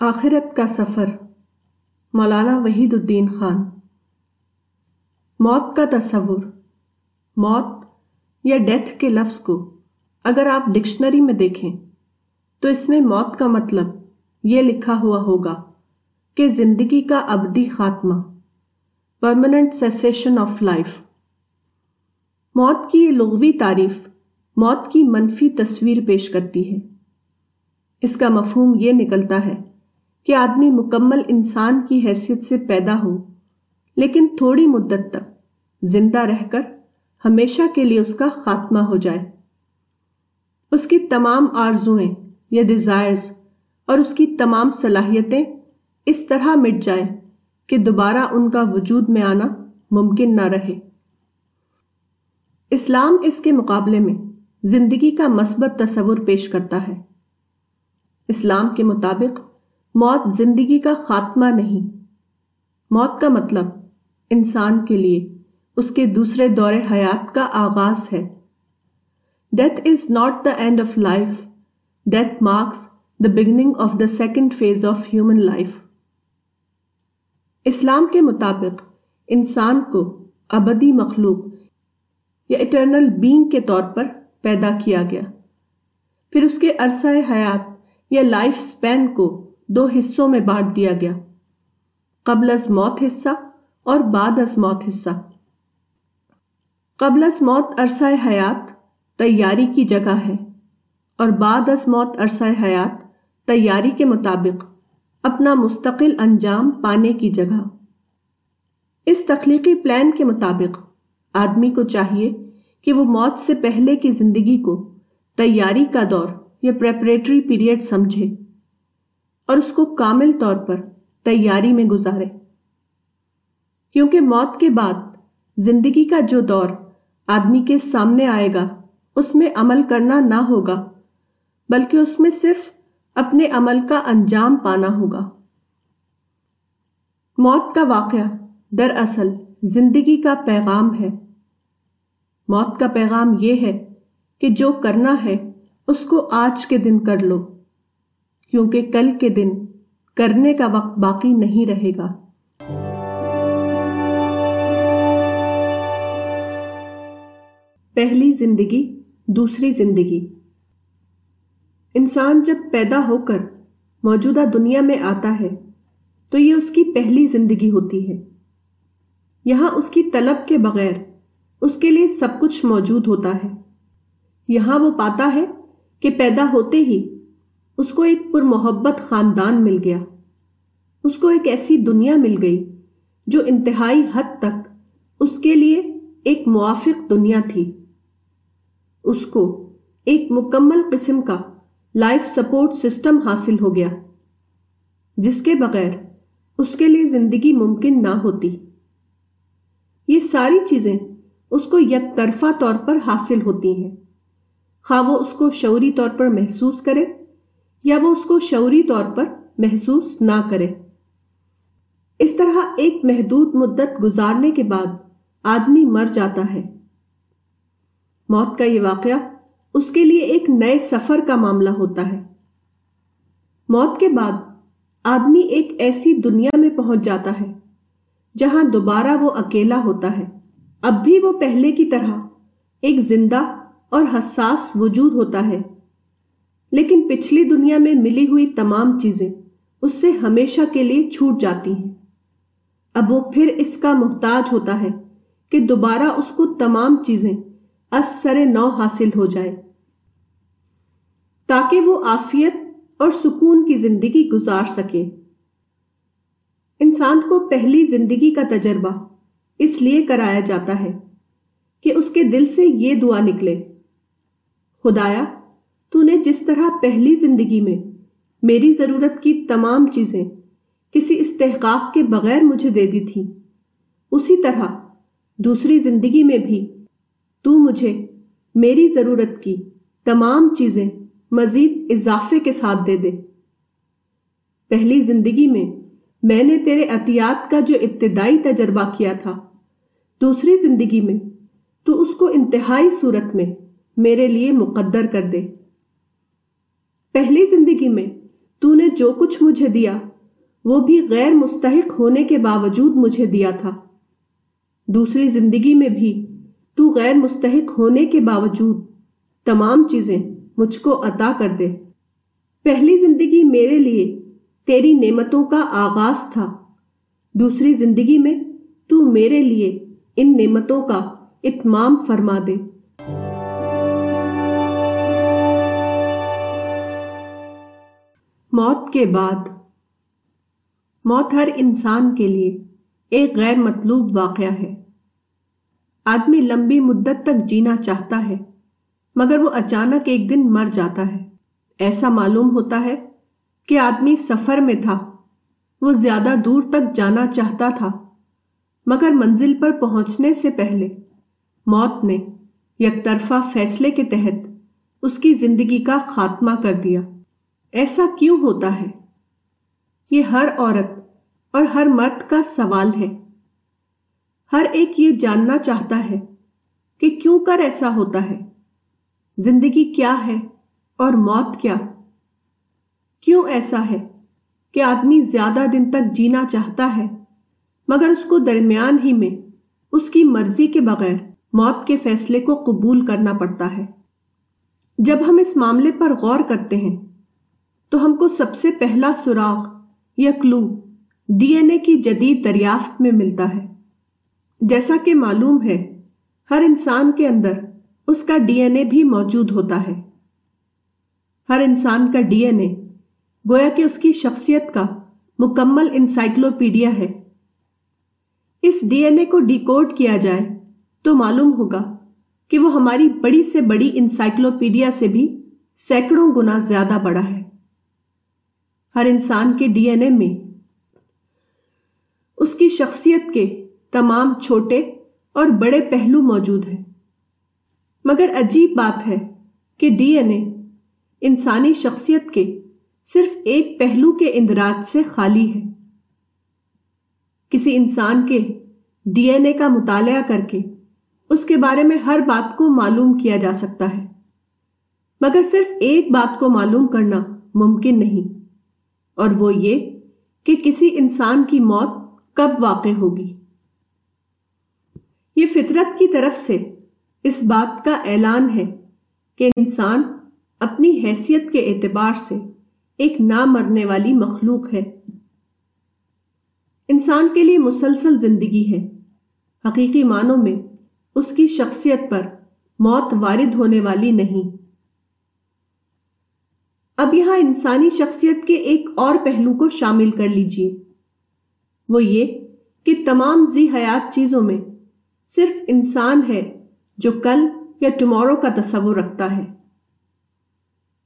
آخرت کا سفر۔ مولانا وحید الدین خان۔ موت کا تصور۔ موت یا ڈیتھ کے لفظ کو اگر آپ ڈکشنری میں دیکھیں، تو اس میں موت کا مطلب یہ لکھا ہوا ہوگا کہ زندگی کا ابدی خاتمہ۔ پرماننٹ سیسیشن آف لائف موت کی یہ لغوی تعریف موت کی منفی تصویر پیش کرتی ہے۔ اس کا مفہوم یہ نکلتا ہے کہ آدمی مکمل انسان کی حیثیت سے پیدا ہو، لیکن تھوڑی مدت تک زندہ رہ کر ہمیشہ کے لیے اس کا خاتمہ ہو جائے۔ اس کی تمام آرزویں یا ڈیزائرز اور اس کی تمام صلاحیتیں اس طرح مٹ جائیں کہ دوبارہ ان کا وجود میں آنا ممکن نہ رہے۔ اسلام اس کے مقابلے میں زندگی کا مثبت تصور پیش کرتا ہے۔ اسلام کے مطابق موت زندگی کا خاتمہ نہیں۔ موت کا مطلب انسان کے لیے اس کے دوسرے دور حیات کا آغاز ہے۔ Death is not the end of life death marks the beginning of the second phase of human life اسلام کے مطابق انسان کو ابدی مخلوق یا اٹرنل بینگ کے طور پر پیدا کیا گیا۔ پھر اس کے عرصہ حیات یا لائف سپین کو دو حصوں میں بانٹ دیا گیا۔ قبل از موت حصہ اور بعد از موت حصہ۔ قبل از موت عرصہ حیات تیاری کی جگہ ہے اور بعد از موت عرصہ حیات تیاری کے مطابق اپنا مستقل انجام پانے کی جگہ۔ اس تخلیقی پلان کے مطابق آدمی کو چاہیے کہ وہ موت سے پہلے کی زندگی کو تیاری کا دور یا پریپریٹری پیریڈ سمجھے۔ اور اس کو کامل طور پر تیاری میں گزارے۔ کیونکہ موت کے بعد زندگی کا جو دور آدمی کے سامنے آئے گا، اس میں عمل کرنا نہ ہوگا، بلکہ اس میں صرف اپنے عمل کا انجام پانا ہوگا۔ موت کا واقعہ دراصل زندگی کا پیغام ہے۔ موت کا پیغام یہ ہے کہ جو کرنا ہے، اس کو آج کے دن کر لو۔ کیونکہ کل کے دن کرنے کا وقت باقی نہیں رہے گا۔ پہلی زندگی، دوسری زندگی۔ انسان جب پیدا ہو کر موجودہ دنیا میں آتا ہے، تو یہ اس کی پہلی زندگی ہوتی ہے۔ یہاں اس کی طلب کے بغیر اس کے لیے سب کچھ موجود ہوتا ہے۔ یہاں وہ پاتا ہے کہ پیدا ہوتے ہی اس کو ایک پر محبت خاندان مل گیا۔ اس کو ایک ایسی دنیا مل گئی جو انتہائی حد تک اس کے لیے ایک موافق دنیا تھی۔ اس کو ایک مکمل قسم کا لائف سپورٹ سسٹم حاصل ہو گیا، جس کے بغیر اس کے لیے زندگی ممکن نہ ہوتی۔ یہ ساری چیزیں اس کو یک طرفہ طور پر حاصل ہوتی ہیں۔ خواہ وہ اس کو شعوری طور پر محسوس کرے یا وہ اس کو شعوری طور پر محسوس نہ کرے۔ اس طرح ایک محدود مدت گزارنے کے بعد آدمی مر جاتا ہے۔ موت کا یہ واقعہ اس کے لیے ایک نئے سفر کا معاملہ ہوتا ہے۔ موت کے بعد آدمی ایک ایسی دنیا میں پہنچ جاتا ہے جہاں دوبارہ وہ اکیلا ہوتا ہے۔ اب بھی وہ پہلے کی طرح ایک زندہ اور حساس وجود ہوتا ہے۔ لیکن پچھلی دنیا میں ملی ہوئی تمام چیزیں اس سے ہمیشہ کے لیے چھوٹ جاتی ہیں۔ اب وہ پھر اس کا محتاج ہوتا ہے کہ دوبارہ اس کو تمام چیزیں اثر نو حاصل ہو جائے۔ تاکہ وہ آفیت اور سکون کی زندگی گزار سکے۔ انسان کو پہلی زندگی کا تجربہ اس لیے کرایا جاتا ہے کہ اس کے دل سے یہ دعا نکلے، خدایا تو نے جس طرح پہلی زندگی میں میری ضرورت کی تمام چیزیں کسی استحقاق کے بغیر مجھے دے دی تھی اسی طرح دوسری زندگی میں بھی تو مجھے میری ضرورت کی تمام چیزیں مزید اضافے کے ساتھ دے دے پہلی زندگی میں میں نے تیرے عطیات کا جو ابتدائی تجربہ کیا تھا دوسری زندگی میں تو اس کو انتہائی صورت میں میرے لیے مقدر کر دے پہلی زندگی میں تو نے جو کچھ مجھے دیا، وہ بھی غیر مستحق ہونے کے باوجود مجھے دیا تھا۔ دوسری زندگی میں بھی تو غیر مستحق ہونے کے باوجود تمام چیزیں مجھ کو عطا کر دے۔ پہلی زندگی میرے لیے تیری نعمتوں کا آغاز تھا۔ دوسری زندگی میں تو میرے لیے ان نعمتوں کا اتمام فرما دے۔ موت کے بعد۔ موت ہر انسان کے لیے ایک غیر مطلوب واقعہ ہے۔ آدمی لمبی مدت تک جینا چاہتا ہے، مگر وہ اچانک ایک دن مر جاتا ہے۔ ایسا معلوم ہوتا ہے کہ آدمی سفر میں تھا، وہ زیادہ دور تک جانا چاہتا تھا، مگر منزل پر پہنچنے سے پہلے موت نے یک طرفہ فیصلے کے تحت اس کی زندگی کا خاتمہ کر دیا۔ ایسا کیوں ہوتا ہے؟ یہ ہر عورت اور ہر مرد کا سوال ہے۔ ہر ایک یہ جاننا چاہتا ہے کہ کیوں کر ایسا ہوتا ہے؟ زندگی کیا ہے اور موت کیا؟ کیوں ایسا ہے کہ آدمی زیادہ دن تک جینا چاہتا ہے، مگر اس کو درمیان ہی میں اس کی مرضی کے بغیر موت کے فیصلے کو قبول کرنا پڑتا ہے؟ جب ہم اس معاملے پر غور کرتے ہیں تو ہم کو سب سے پہلا سراغ یا کلو ڈی این اے کی جدید دریافت میں ملتا ہے۔ جیسا کہ معلوم ہے، ہر انسان کے اندر اس کا ڈی این اے بھی موجود ہوتا ہے۔ ہر انسان کا ڈی این اے گویا کہ اس کی شخصیت کا مکمل انسائکلوپیڈیا ہے۔ اس ڈی این اے کو ڈیکوڈ کیا جائے تو معلوم ہوگا کہ وہ ہماری بڑی سے بڑی انسائکلوپیڈیا سے بھی سینکڑوں گنا زیادہ بڑا ہے۔ ہر انسان کے ڈی این اے میں۔ اس کی شخصیت کے تمام چھوٹے اور بڑے پہلو موجود ہیں۔ مگر عجیب بات ہے کہ ڈی این اے انسانی شخصیت کے صرف ایک پہلو کے اندراج سے خالی ہے۔ کسی انسان کے ڈی این اے کا مطالعہ کر کے اس کے بارے میں ہر بات کو معلوم کیا جا سکتا ہے۔ مگر صرف ایک بات کو معلوم کرنا ممکن نہیں۔ اور وہ یہ کہ کسی انسان کی موت کب واقع ہوگی۔ یہ فطرت کی طرف سے اس بات کا اعلان ہے کہ انسان اپنی حیثیت کے اعتبار سے ایک نہ مرنے والی مخلوق ہے۔ انسان کے لیے مسلسل زندگی ہے۔ حقیقی معنوں میں اس کی شخصیت پر موت وارد ہونے والی نہیں۔ اب یہاں انسانی شخصیت کے ایک اور پہلو کو شامل کر لیجیے وہ یہ کہ تمام زی حیات چیزوں میں صرف انسان ہے جو کل یا ٹمورو کا تصور رکھتا ہے۔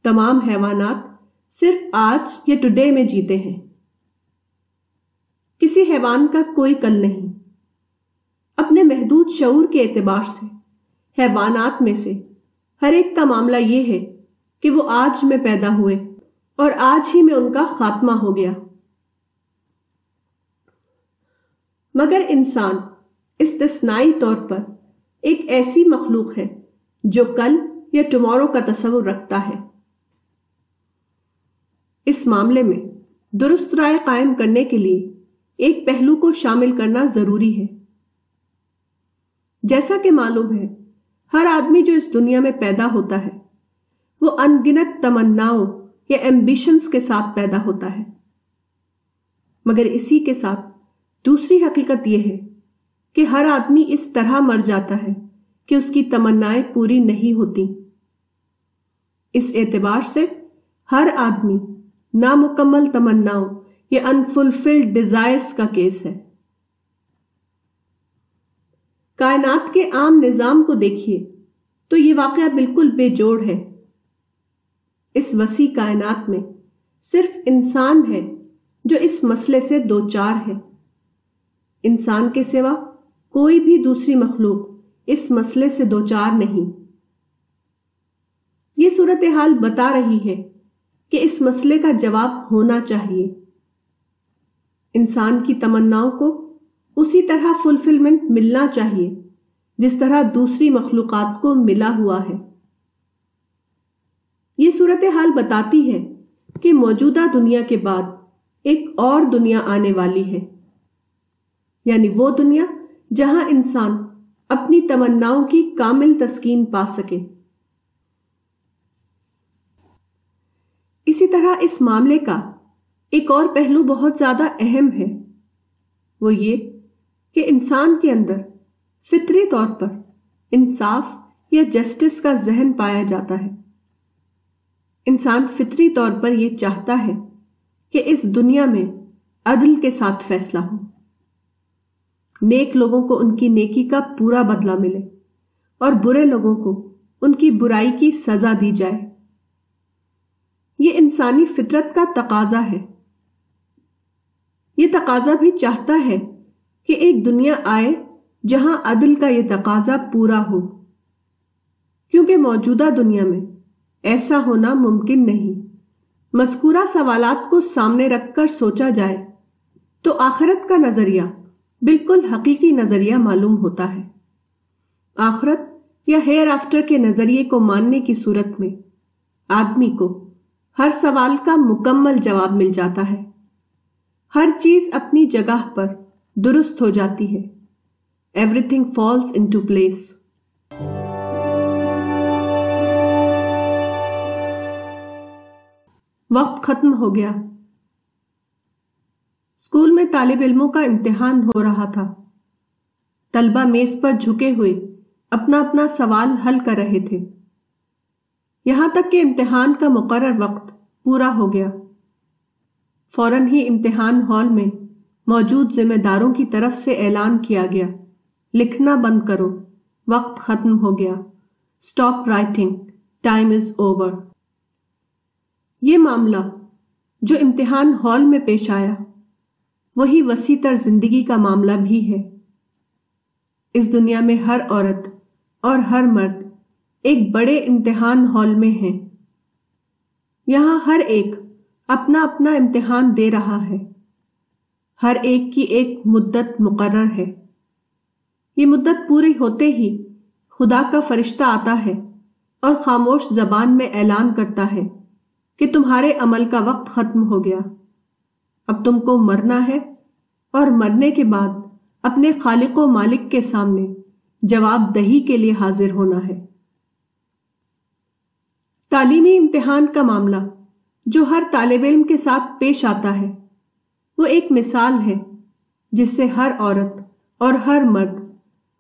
تمام حیوانات صرف آج یا ٹوڈے میں جیتے ہیں۔ کسی حیوان کا کوئی کل نہیں۔ اپنے محدود شعور کے اعتبار سے حیوانات میں سے ہر ایک کا معاملہ یہ ہے کہ وہ آج میں پیدا ہوئے اور آج ہی میں ان کا خاتمہ ہو گیا۔ مگر انسان استثنائی طور پر ایک ایسی مخلوق ہے جو کل یا ٹمورو کا تصور رکھتا ہے۔ اس معاملے میں درست رائے قائم کرنے کے لیے ایک پہلو کو شامل کرنا ضروری ہے۔ جیسا کہ معلوم ہے، ہر آدمی جو اس دنیا میں پیدا ہوتا ہے وہ ان گنت تمناؤں یا ایمبیشنز کے ساتھ پیدا ہوتا ہے۔ مگر اسی کے ساتھ دوسری حقیقت یہ ہے کہ ہر آدمی اس طرح مر جاتا ہے کہ اس کی تمنائیں پوری نہیں ہوتی۔ اس اعتبار سے ہر آدمی نامکمل تمناؤں یا انفلفلڈ ڈیزائرز کا کیس ہے۔ کائنات کے عام نظام کو دیکھیے تو یہ واقعہ بالکل بے جوڑ ہے۔ اس وسیع کائنات میں صرف انسان ہے جو اس مسئلے سے دو چار ہے۔ انسان کے سوا کوئی بھی دوسری مخلوق اس مسئلے سے دو چار نہیں۔ یہ صورتحال بتا رہی ہے کہ اس مسئلے کا جواب ہونا چاہیے۔ انسان کی تمناؤں کو اسی طرح فلفلمنٹ ملنا چاہیے جس طرح دوسری مخلوقات کو ملا ہوا ہے۔ یہ صورتحال بتاتی ہے کہ موجودہ دنیا کے بعد ایک اور دنیا آنے والی ہے۔ یعنی وہ دنیا جہاں انسان اپنی تمناؤں کی کامل تسکین پا سکے۔ اسی طرح اس معاملے کا ایک اور پہلو بہت زیادہ اہم ہے۔ وہ یہ کہ انسان کے اندر فطری طور پر انصاف یا جسٹس کا ذہن پایا جاتا ہے۔ انسان فطری طور پر یہ چاہتا ہے کہ اس دنیا میں عدل کے ساتھ فیصلہ ہو۔ نیک لوگوں کو ان کی نیکی کا پورا بدلہ ملے اور برے لوگوں کو ان کی برائی کی سزا دی جائے۔ یہ انسانی فطرت کا تقاضا ہے۔ یہ تقاضا بھی چاہتا ہے کہ ایک دنیا آئے جہاں عدل کا یہ تقاضا پورا ہو۔ کیونکہ موجودہ دنیا میں ایسا ہونا ممکن نہیں۔ مذکورہ سوالات کو سامنے رکھ کر سوچا جائے تو آخرت کا نظریہ بالکل حقیقی نظریہ معلوم ہوتا ہے۔ آخرت یا ہیئر آفٹر کے نظریے کو ماننے کی صورت میں آدمی کو ہر سوال کا مکمل جواب مل جاتا ہے۔ ہر چیز اپنی جگہ پر درست ہو جاتی ہے۔ Everything falls into place وقت ختم ہو گیا۔ اسکول میں طالب علموں کا امتحان ہو رہا تھا۔ طلبہ میز پر جھکے ہوئے اپنا اپنا سوال حل کر رہے تھے۔ یہاں تک کہ امتحان کا مقرر وقت پورا ہو گیا۔ فوراً ہی امتحان ہال میں موجود ذمہ داروں کی طرف سے اعلان کیا گیا۔ لکھنا بند کرو۔ وقت ختم ہو گیا۔ Stop writing time is over یہ معاملہ جو امتحان ہال میں پیش آیا، وہی وسیع تر زندگی کا معاملہ بھی ہے۔ اس دنیا میں ہر عورت اور ہر مرد ایک بڑے امتحان ہال میں ہیں یہاں ہر ایک اپنا اپنا امتحان دے رہا ہے۔ ہر ایک کی ایک مدت مقرر ہے۔ یہ مدت پوری ہوتے ہی خدا کا فرشتہ آتا ہے اور خاموش زبان میں اعلان کرتا ہے۔ کہ تمہارے عمل کا وقت ختم ہو گیا۔ اب تم کو مرنا ہے اور مرنے کے بعد اپنے خالق و مالک کے سامنے جواب دہی کے لیے حاضر ہونا ہے۔ تعلیمی امتحان کا معاملہ جو ہر طالب علم کے ساتھ پیش آتا ہے، وہ ایک مثال ہے جس سے ہر عورت اور ہر مرد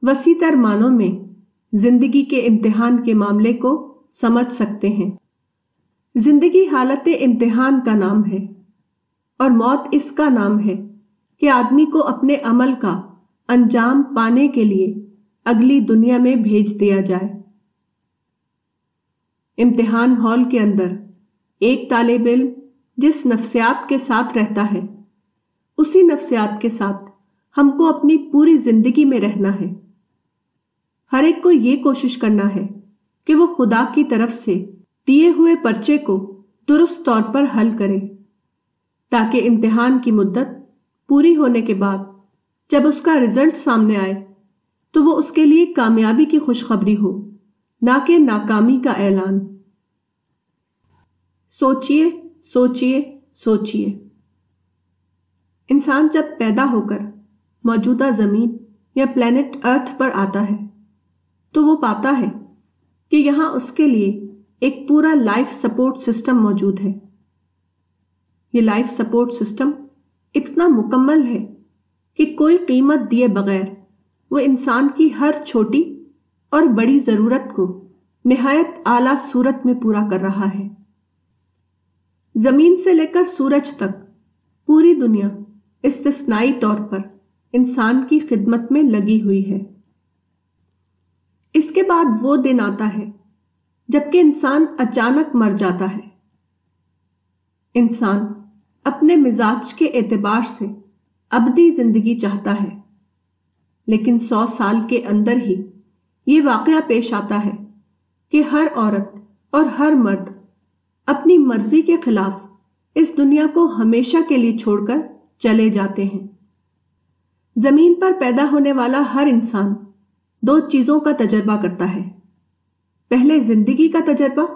وسیع تر معنوں میں زندگی کے امتحان کے معاملے کو سمجھ سکتے ہیں۔ زندگی حالت امتحان کا نام ہے اور موت اس کا نام ہے کہ آدمی کو اپنے عمل کا انجام پانے کے لیے اگلی دنیا میں بھیج دیا جائے۔ امتحان ہال کے اندر ایک طالب علم جس نفسیات کے ساتھ رہتا ہے، اسی نفسیات کے ساتھ ہم کو اپنی پوری زندگی میں رہنا ہے۔ ہر ایک کو یہ کوشش کرنا ہے کہ وہ خدا کی طرف سے دیے ہوئے پرچے کو درست طور پر حل کرے تاکہ امتحان کی مدت پوری ہونے کے بعد جب اس کا رزلٹ سامنے آئے تو وہ اس کے لیے کامیابی کی خوشخبری ہو، نہ کہ ناکامی کا اعلان۔ سوچئے سوچئے سوچئے۔ انسان جب پیدا ہو کر موجودہ زمین یا پلانٹ ارتھ پر آتا ہے تو وہ پاتا ہے کہ یہاں اس کے لیے ایک پورا لائف سپورٹ سسٹم موجود ہے۔ یہ لائف سپورٹ سسٹم اتنا مکمل ہے کہ کوئی قیمت دیے بغیر وہ انسان کی ہر چھوٹی اور بڑی ضرورت کو نہایت اعلی صورت میں پورا کر رہا ہے۔ زمین سے لے کر سورج تک پوری دنیا استثنائی طور پر انسان کی خدمت میں لگی ہوئی ہے۔ اس کے بعد وہ دن آتا ہے جبکہ انسان اچانک مر جاتا ہے۔ انسان اپنے مزاج کے اعتبار سے ابدی زندگی چاہتا ہے، لیکن سو سال کے اندر ہی یہ واقعہ پیش آتا ہے کہ ہر عورت اور ہر مرد اپنی مرضی کے خلاف اس دنیا کو ہمیشہ کے لیے چھوڑ کر چلے جاتے ہیں۔ زمین پر پیدا ہونے والا ہر انسان دو چیزوں کا تجربہ کرتا ہے۔ پہلے زندگی کا تجربہ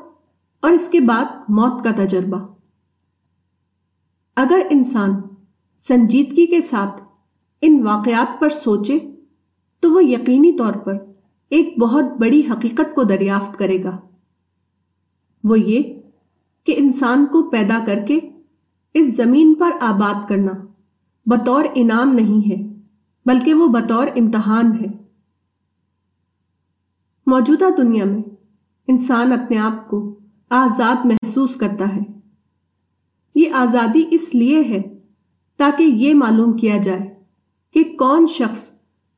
اور اس کے بعد موت کا تجربہ۔ اگر انسان سنجیدگی کے ساتھ ان واقعات پر سوچے، تو وہ یقینی طور پر ایک بہت بڑی حقیقت کو دریافت کرے گا۔ وہ یہ کہ انسان کو پیدا کر کے اس زمین پر آباد کرنا بطور انعام نہیں ہے، بلکہ وہ بطور امتحان ہے۔ موجودہ دنیا میں انسان اپنے آپ کو آزاد محسوس کرتا ہے۔ یہ آزادی اس لیے ہے تاکہ یہ معلوم کیا جائے کہ کون شخص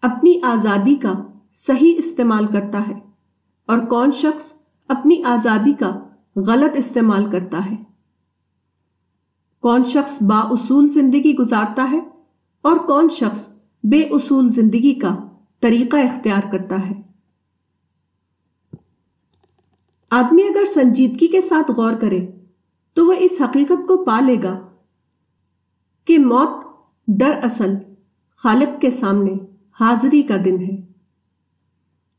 اپنی آزادی کا صحیح استعمال کرتا ہے اور کون شخص اپنی آزادی کا غلط استعمال کرتا ہے۔ کون شخص با اصول زندگی گزارتا ہے اور کون شخص بے اصول زندگی کا طریقہ اختیار کرتا ہے۔ آدمی اگر سنجیدگی کے ساتھ غور کرے، تو وہ اس حقیقت کو پا لے گا کہ موت در اصل خالق کے سامنے حاضری کا دن ہے۔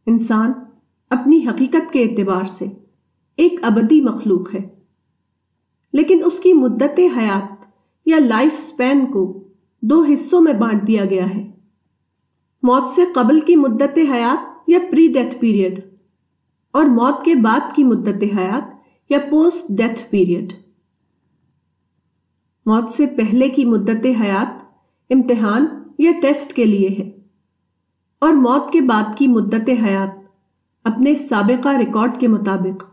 انسان اپنی حقیقت کے اعتبار سے ایک ابدی مخلوق ہے، لیکن اس کی مدت حیات یا لائف سپین کو دو حصوں میں بانٹ دیا گیا ہے۔ موت سے قبل کی مدت حیات یا پری ڈیتھ پیریڈ اور موت کے بعد کی مدت حیات یا پوسٹ ڈیتھ پیریڈ۔ موت سے پہلے کی مدت حیات امتحان یا ٹیسٹ کے لیے ہے۔ اور موت کے بعد کی مدت حیات اپنے سابقہ ریکارڈ کے مطابق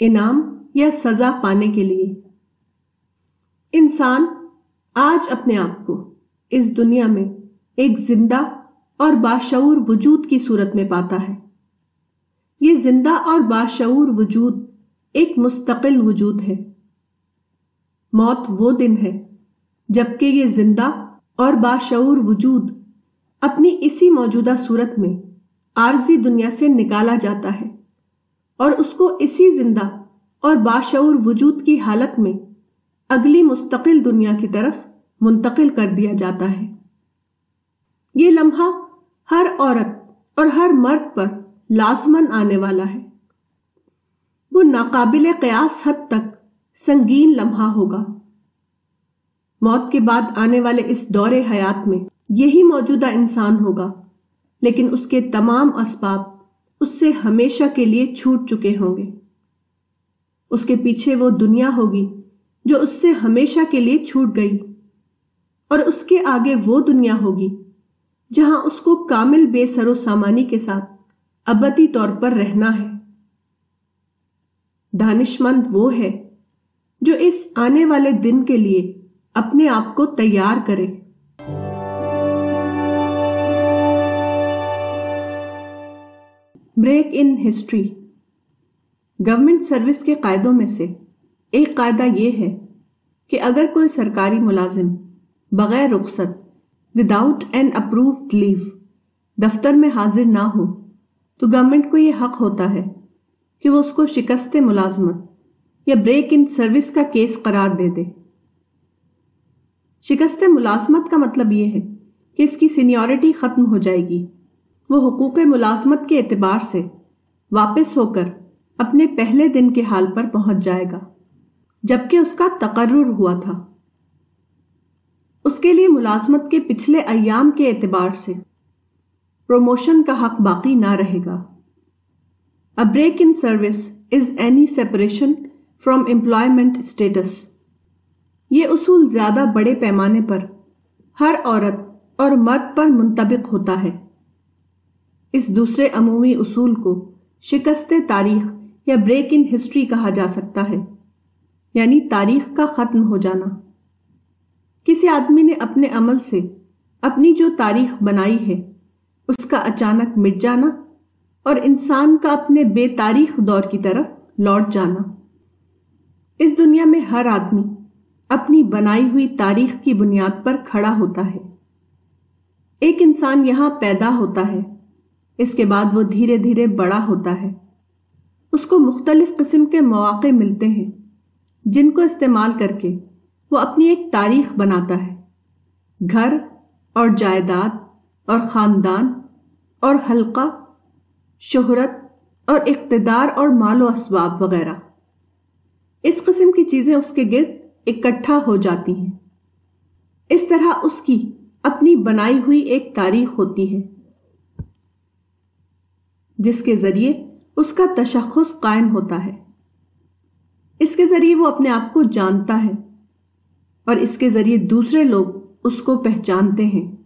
انعام یا سزا پانے کے لیے۔ انسان آج اپنے آپ کو اس دنیا میں ایک زندہ اور باشعور وجود کی صورت میں پاتا ہے۔ یہ زندہ اور باشعور وجود، ایک مستقل وجود ہے۔ موت وہ دن ہے جبکہ یہ زندہ اور باشعور وجود اپنی اسی موجودہ صورت میں عارضی دنیا سے نکالا جاتا ہے اور اس کو اسی زندہ اور باشعور وجود کی حالت میں اگلی مستقل دنیا کی طرف منتقل کر دیا جاتا ہے۔ یہ لمحہ ہر عورت اور ہر مرد پر لازمن آنے والا ہے۔ وہ ناقابل قیاس حد تک سنگین لمحہ ہوگا۔ موت کے بعد آنے والے اس دور حیات میں یہی موجودہ انسان ہوگا، لیکن اس کے تمام اسباب اس سے ہمیشہ کے لیے چھوٹ چکے ہوں گے۔ اس کے پیچھے وہ دنیا ہوگی جو اس سے ہمیشہ کے لیے چھوٹ گئی، اور اس کے آگے وہ دنیا ہوگی جہاں اس کو کامل بے سر و سامانی کے ساتھ ابدی طور پر رہنا ہے۔ دانش مند وہ ہے جو اس آنے والے دن کے لیے اپنے آپ کو تیار کرے۔ Break in history. Government service کے قاعدوں میں سے ایک قاعدہ یہ ہے کہ اگر کوئی سرکاری ملازم بغیر رخصت وداؤٹ این اپرووڈ لیو دفتر میں حاضر نہ ہو تو گورنمنٹ کو یہ حق ہوتا ہے کہ وہ اس کو شکست ملازمت یا بریک ان سروس کا کیس قرار دے دے۔ شکست ملازمت کا مطلب یہ ہے کہ اس کی سینیورٹی ختم ہو جائے گی۔ وہ حقوق ملازمت کے اعتبار سے واپس ہو کر اپنے پہلے دن کے حال پر پہنچ جائے گا، جبکہ اس کا تقرر ہوا تھا۔ اس کے لیے ملازمت کے پچھلے ایام کے اعتبار سے پروموشن کا حق باقی نہ رہے گا۔ A break in service is any separation from employment status یہ اصول زیادہ بڑے پیمانے پر ہر عورت اور مرد پر منطبق ہوتا ہے۔ اس دوسرے عمومی اصول کو شکست تاریخ یا بریک ان ہسٹری کہا جا سکتا ہے یعنی تاریخ کا ختم ہو جانا۔ کسی آدمی نے اپنے عمل سے اپنی جو تاریخ بنائی ہے اس کا اچانک مٹ جانا اور انسان کا اپنے بے تاریخ دور کی طرف لوٹ جانا۔ اس دنیا میں ہر آدمی اپنی بنائی ہوئی تاریخ کی بنیاد پر کھڑا ہوتا ہے۔ ایک انسان یہاں پیدا ہوتا ہے، اس کے بعد وہ دھیرے دھیرے بڑا ہوتا ہے۔ اس کو مختلف قسم کے مواقع ملتے ہیں، جن کو استعمال کر کے وہ اپنی ایک تاریخ بناتا ہے۔ گھر اور جائیداد اور خاندان اور حلقہ، شہرت اور اقتدار اور مال و اسباب وغیرہ۔ اس قسم کی چیزیں اس کے گرد اکٹھا ہو جاتی ہیں۔ اس طرح اس کی اپنی بنائی ہوئی ایک تاریخ ہوتی ہے، جس کے ذریعے اس کا تشخص قائم ہوتا ہے۔ اس کے ذریعے وہ اپنے آپ کو جانتا ہے اور اس کے ذریعے دوسرے لوگ اس کو پہچانتے ہیں۔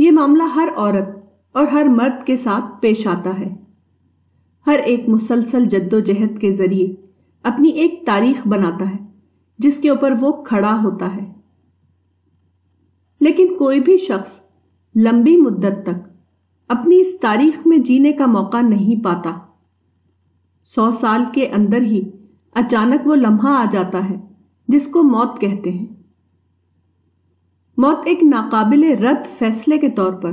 یہ معاملہ ہر عورت اور ہر مرد کے ساتھ پیش آتا ہے۔ ہر ایک مسلسل جد و جہد کے ذریعے اپنی ایک تاریخ بناتا ہے، جس کے اوپر وہ کھڑا ہوتا ہے۔ لیکن کوئی بھی شخص لمبی مدت تک اپنی اس تاریخ میں جینے کا موقع نہیں پاتا۔ سو سال کے اندر ہی اچانک وہ لمحہ آ جاتا ہے، جس کو موت کہتے ہیں۔ موت ایک ناقابل رد فیصلے کے طور پر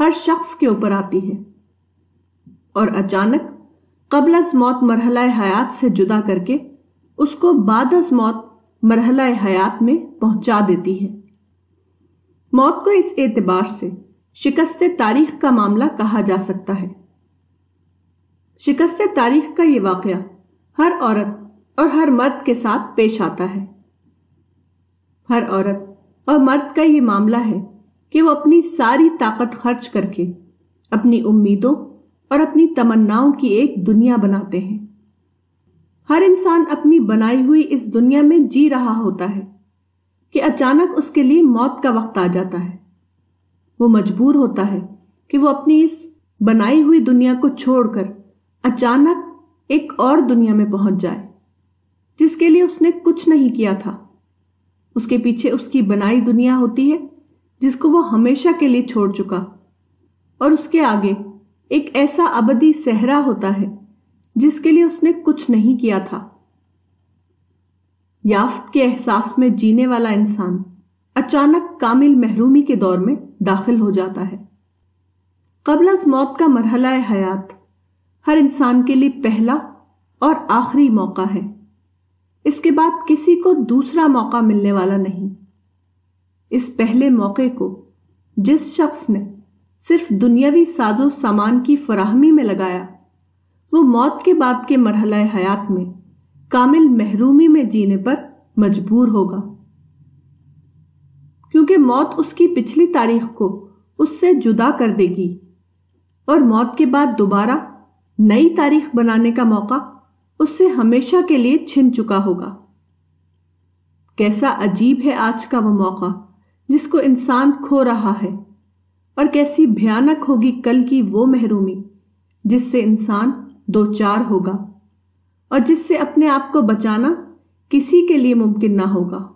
ہر شخص کے اوپر آتی ہے۔ اور اچانک قبل از موت مرحلہ حیات سے جدا کر کے اس کو بعد از موت مرحلہ حیات میں پہنچا دیتی ہے۔ موت کو اس اعتبار سے شکست تاریخ کا معاملہ کہا جا سکتا ہے۔ شکست تاریخ کا یہ واقعہ ہر عورت اور ہر مرد کے ساتھ پیش آتا ہے۔ ہر عورت اور مرد کا یہ معاملہ ہے کہ وہ اپنی ساری طاقت خرچ کر کے اپنی امیدوں اور اپنی تمناؤں کی ایک دنیا بناتے ہیں۔ ہر انسان اپنی بنائی ہوئی اس دنیا میں جی رہا ہوتا ہے کہ اچانک اس کے لیے موت کا وقت آ جاتا ہے۔ وہ مجبور ہوتا ہے کہ وہ اپنی اس بنائی ہوئی دنیا کو چھوڑ کر اچانک ایک اور دنیا میں پہنچ جائے، جس کے لیے اس نے کچھ نہیں کیا تھا۔ اس کے پیچھے اس کی بنائی دنیا ہوتی ہے، جس کو وہ ہمیشہ کے لیے چھوڑ چکا۔ اور اس کے آگے ایک ایسا ابدی صحرا ہوتا ہے، جس کے لیے اس نے کچھ نہیں کیا تھا۔ یافت کے احساس میں جینے والا انسان اچانک کامل محرومی کے دور میں داخل ہو جاتا ہے۔ قبل از موت کا مرحلہ حیات ہر انسان کے لیے پہلا اور آخری موقع ہے۔ اس کے بعد کسی کو دوسرا موقع ملنے والا نہیں۔ اس پہلے موقع کو جس شخص نے صرف دنیاوی ساز و سامان کی فراہمی میں لگایا، وہ موت کے بعد کے مرحلہ حیات میں کامل محرومی میں جینے پر مجبور ہوگا۔ کیونکہ موت اس کی پچھلی تاریخ کو اس سے جدا کر دے گی اور موت کے بعد دوبارہ نئی تاریخ بنانے کا موقع اس سے ہمیشہ کے لیے چھن چکا ہوگا۔ کیسا عجیب ہے آج کا وہ موقع جس کو انسان کھو رہا ہے اور کیسی بھیانک ہوگی کل کی وہ محرومی جس سے انسان دو چار ہوگا اور جس سے اپنے آپ کو بچانا کسی کے لیے ممکن نہ ہوگا۔